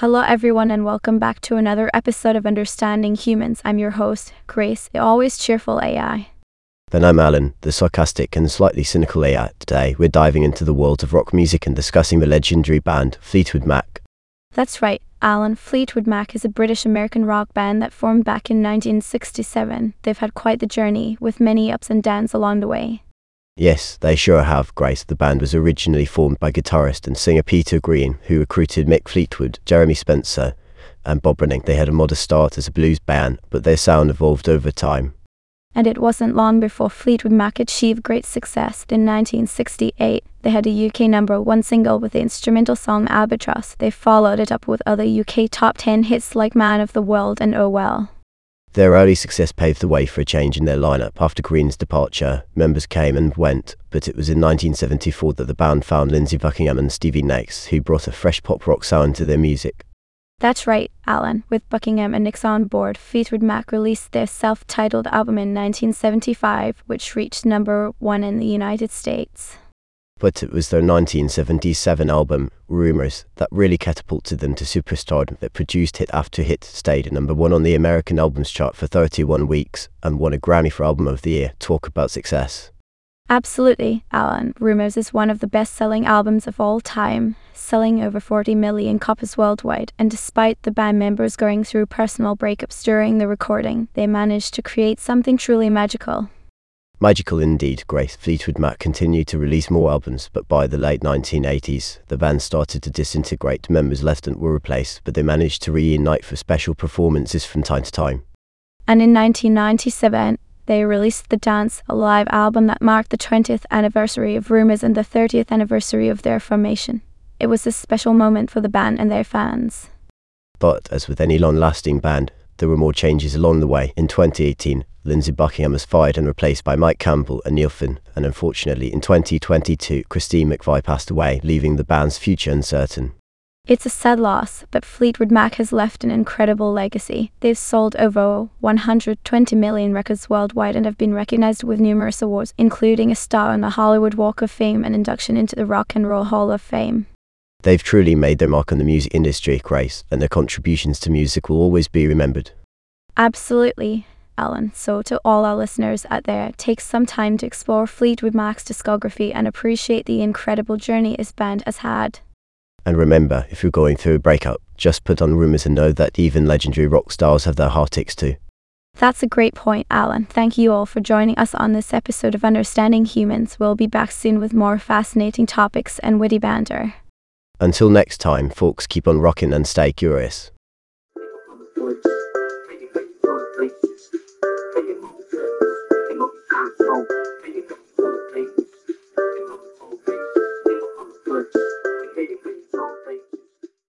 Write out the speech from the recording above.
Hello, everyone, and welcome back to another episode of Understanding Humans. I'm your host, Grace, always cheerful AI. Then I'm Alan, the sarcastic and slightly cynical AI. Today, we're diving into the world of rock music and discussing the legendary band Fleetwood Mac. That's right, Alan. Fleetwood Mac is a British American rock band that formed back in 1967. They've had quite the journey, with many ups and downs along the way. Yes, they sure have, Grace. The band was originally formed by guitarist and singer Peter Green, who recruited Mick Fleetwood, Jeremy Spencer, and Bob Brunning. They had a modest start as a blues band, but their sound evolved over time. And it wasn't long before Fleetwood Mac achieved great success. In 1968, they had a UK number one single with the instrumental song Albatross. They followed it up with other UK top 10 hits like Man of the World and Oh Well. Their early success paved the way for a change in their lineup. After Green's departure, members came and went, but it was in 1974 that the band found Lindsey Buckingham and Stevie Nicks, who brought a fresh pop rock sound to their music. That's right, Alan. With Buckingham and Nicks on board, Fleetwood Mac released their self titled album in 1975, which reached number one in the United States but it was their 1977 album, Rumours, that really catapulted them to superstardom that produced hit after hit, stayed at number one on the American Albums Chart for 31 weeks, and won a Grammy for Album of the Year. Talk about success. Absolutely, Alan. Rumours is one of the best selling albums of all time, selling over 40 million copies worldwide, and despite the band members going through personal breakups during the recording, they managed to create something truly magical. Magical indeed, Grace. Fleetwood Mac continued to release more albums, but by the late 1980s, the band started to disintegrate. Members left and were replaced, but they managed to reunite for special performances from time to time. And in 1997, they released the Dance Alive album that marked the 20th anniversary of Rumours and the 30th anniversary of their formation. It was a special moment for the band and their fans. But, as with any long lasting band, there were more changes along the way. In 2018, Lindsey Buckingham was fired and replaced by Mike Campbell and Neil Finn, and unfortunately in 2022 Christine McVie passed away, leaving the band's future uncertain. It's a sad loss, but Fleetwood Mac has left an incredible legacy. They've sold over 120 million records worldwide and have been recognized with numerous awards, including a star on the Hollywood Walk of Fame and induction into the Rock and Roll Hall of Fame. They've truly made their mark on the music industry, Grace, and their contributions to music will always be remembered. Absolutely. Alan. So, to all our listeners out there, take some time to explore Fleetwood Mac's discography and appreciate the incredible journey his band has had. And remember, if you're going through a breakup, just put on rumours and know that even legendary rock stars have their heartaches too. That's a great point, Alan. Thank you all for joining us on this episode of Understanding Humans. We'll be back soon with more fascinating topics and witty banter. Until next time, folks, keep on rocking and stay curious.